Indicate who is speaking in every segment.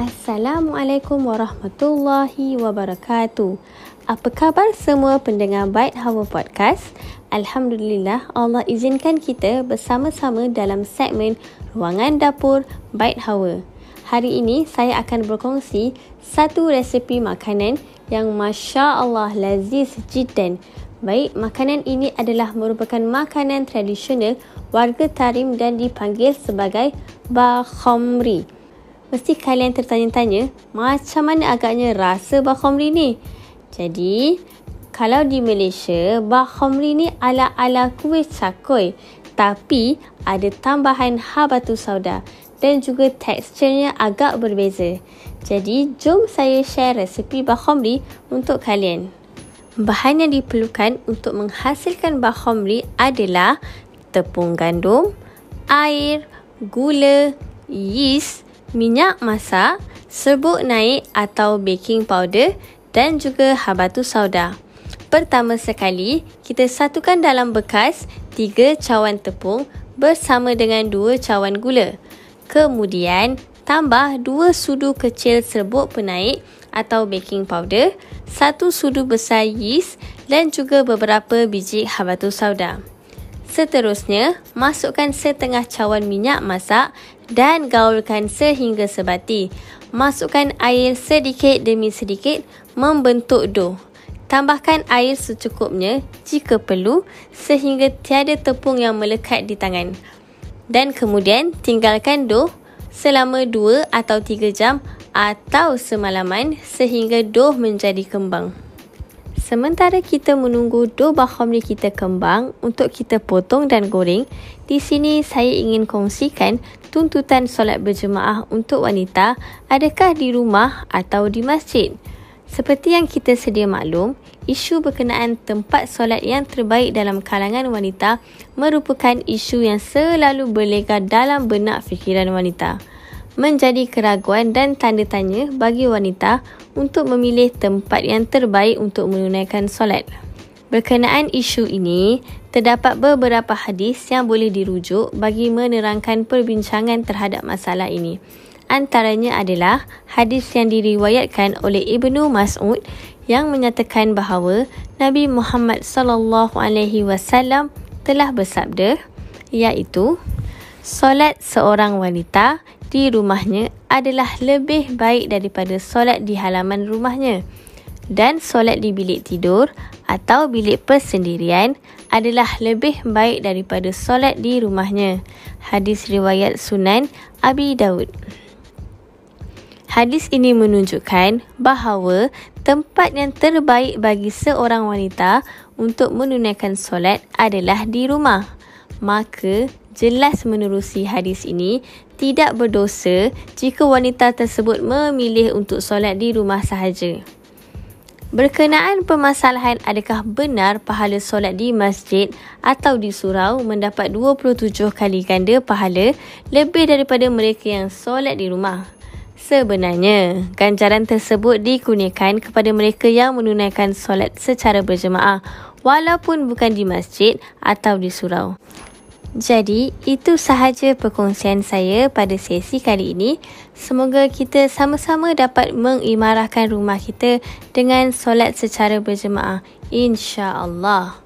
Speaker 1: Assalamualaikum warahmatullahi wabarakatuh. Apa khabar semua pendengar Bait Hawa Podcast? Alhamdulillah Allah izinkan kita bersama-sama dalam segmen Ruangan Dapur Bait Hawa. Hari ini saya akan berkongsi satu resepi makanan yang Masya Allah laziz jiddan. Baik, makanan ini adalah merupakan makanan tradisional warga Tarim dan dipanggil sebagai Bakhomri. Mesti kalian tertanya-tanya, macam mana agaknya rasa bakhomri ni? Jadi, kalau di Malaysia, bakhomri ni ala-ala kuih cakoi. Tapi, ada tambahan habatu sauda dan juga teksturnya agak berbeza. Jadi, jom saya share resepi bakhomri untuk kalian. Bahan yang diperlukan untuk menghasilkan bakhomri adalah tepung gandum, air, gula, yeast, minyak masak, serbuk naik atau baking powder dan juga habatu sauda. Pertama sekali, kita satukan dalam bekas 3 cawan tepung bersama dengan 2 cawan gula. Kemudian, tambah 2 sudu kecil serbuk penaik atau baking powder, 1 sudu besar yeast dan juga beberapa biji habatu sauda. Seterusnya, masukkan setengah cawan minyak masak dan gaulkan sehingga sebati. Masukkan air sedikit demi sedikit membentuk dough. Tambahkan air secukupnya jika perlu sehingga tiada tepung yang melekat di tangan. Dan kemudian tinggalkan dough selama 2 atau 3 jam atau semalaman sehingga dough menjadi kembang. Sementara kita menunggu dough bakhomli kita kembang untuk kita potong dan goreng, di sini saya ingin kongsikan tuntutan solat berjemaah untuk wanita adakah di rumah atau di masjid. Seperti yang kita sedia maklum, isu berkenaan tempat solat yang terbaik dalam kalangan wanita merupakan isu yang selalu berlega dalam benak fikiran wanita menjadi keraguan dan tanda tanya bagi wanita untuk memilih tempat yang terbaik untuk menunaikan solat. Berkenaan isu ini, terdapat beberapa hadis yang boleh dirujuk bagi menerangkan perbincangan terhadap masalah ini. Antaranya adalah hadis yang diriwayatkan oleh Ibnu Mas'ud yang menyatakan bahawa Nabi Muhammad sallallahu alaihi wasallam telah bersabda iaitu solat seorang wanita di rumahnya adalah lebih baik daripada solat di halaman rumahnya. Dan solat di bilik tidur atau bilik persendirian adalah lebih baik daripada solat di rumahnya. Hadis riwayat Sunan Abi Dawud. Hadis ini menunjukkan bahawa tempat yang terbaik bagi seorang wanita untuk menunaikan solat adalah di rumah. Maka jelas menerusi hadis ini tidak berdosa jika wanita tersebut memilih untuk solat di rumah sahaja. Berkenaan permasalahan adakah benar pahala solat di masjid atau di surau mendapat 27 kali ganda pahala lebih daripada mereka yang solat di rumah. Sebenarnya, ganjaran tersebut dikurniakan kepada mereka yang menunaikan solat secara berjemaah walaupun bukan di masjid atau di surau. Jadi, itu sahaja perkongsian saya pada sesi kali ini. Semoga kita sama-sama dapat mengimarahkan rumah kita dengan solat secara berjemaah. InsyaAllah.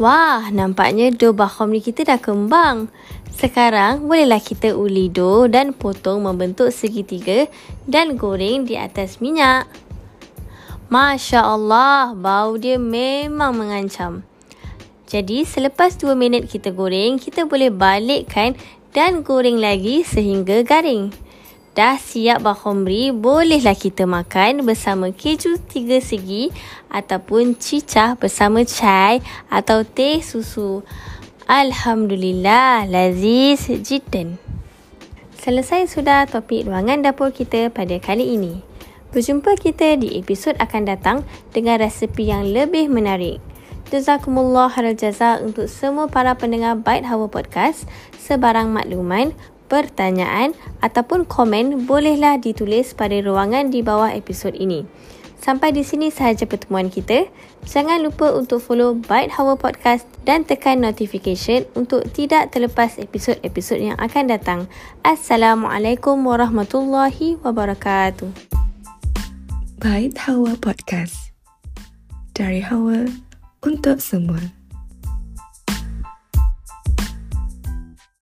Speaker 1: Wah, nampaknya dough bakhomri kita dah kembang. Sekarang, bolehlah kita uli dough dan potong membentuk segitiga dan goreng di atas minyak. Masya Allah, bau dia memang mengancam. Jadi selepas 2 minit kita goreng, kita boleh balikkan dan goreng lagi sehingga garing. Dah siap bakhomri, bolehlah kita makan bersama keju tiga segi ataupun cicah bersama chai atau teh susu. Alhamdulillah, laziz jiddan. Selesai sudah topik ruangan dapur kita pada kali ini. Berjumpa kita di episod akan datang dengan resepi yang lebih menarik. Jazakumullah khairal jaza untuk semua para pendengar Bait Hawa Podcast. Sebarang makluman, pertanyaan ataupun komen bolehlah ditulis pada ruangan di bawah episod ini. Sampai di sini sahaja pertemuan kita. Jangan lupa untuk follow Byte Hawa Podcast dan tekan notification untuk tidak terlepas episod-episod yang akan datang. Assalamualaikum warahmatullahi wabarakatuh.
Speaker 2: Byte Hawa Podcast. Dari Hawa untuk semua.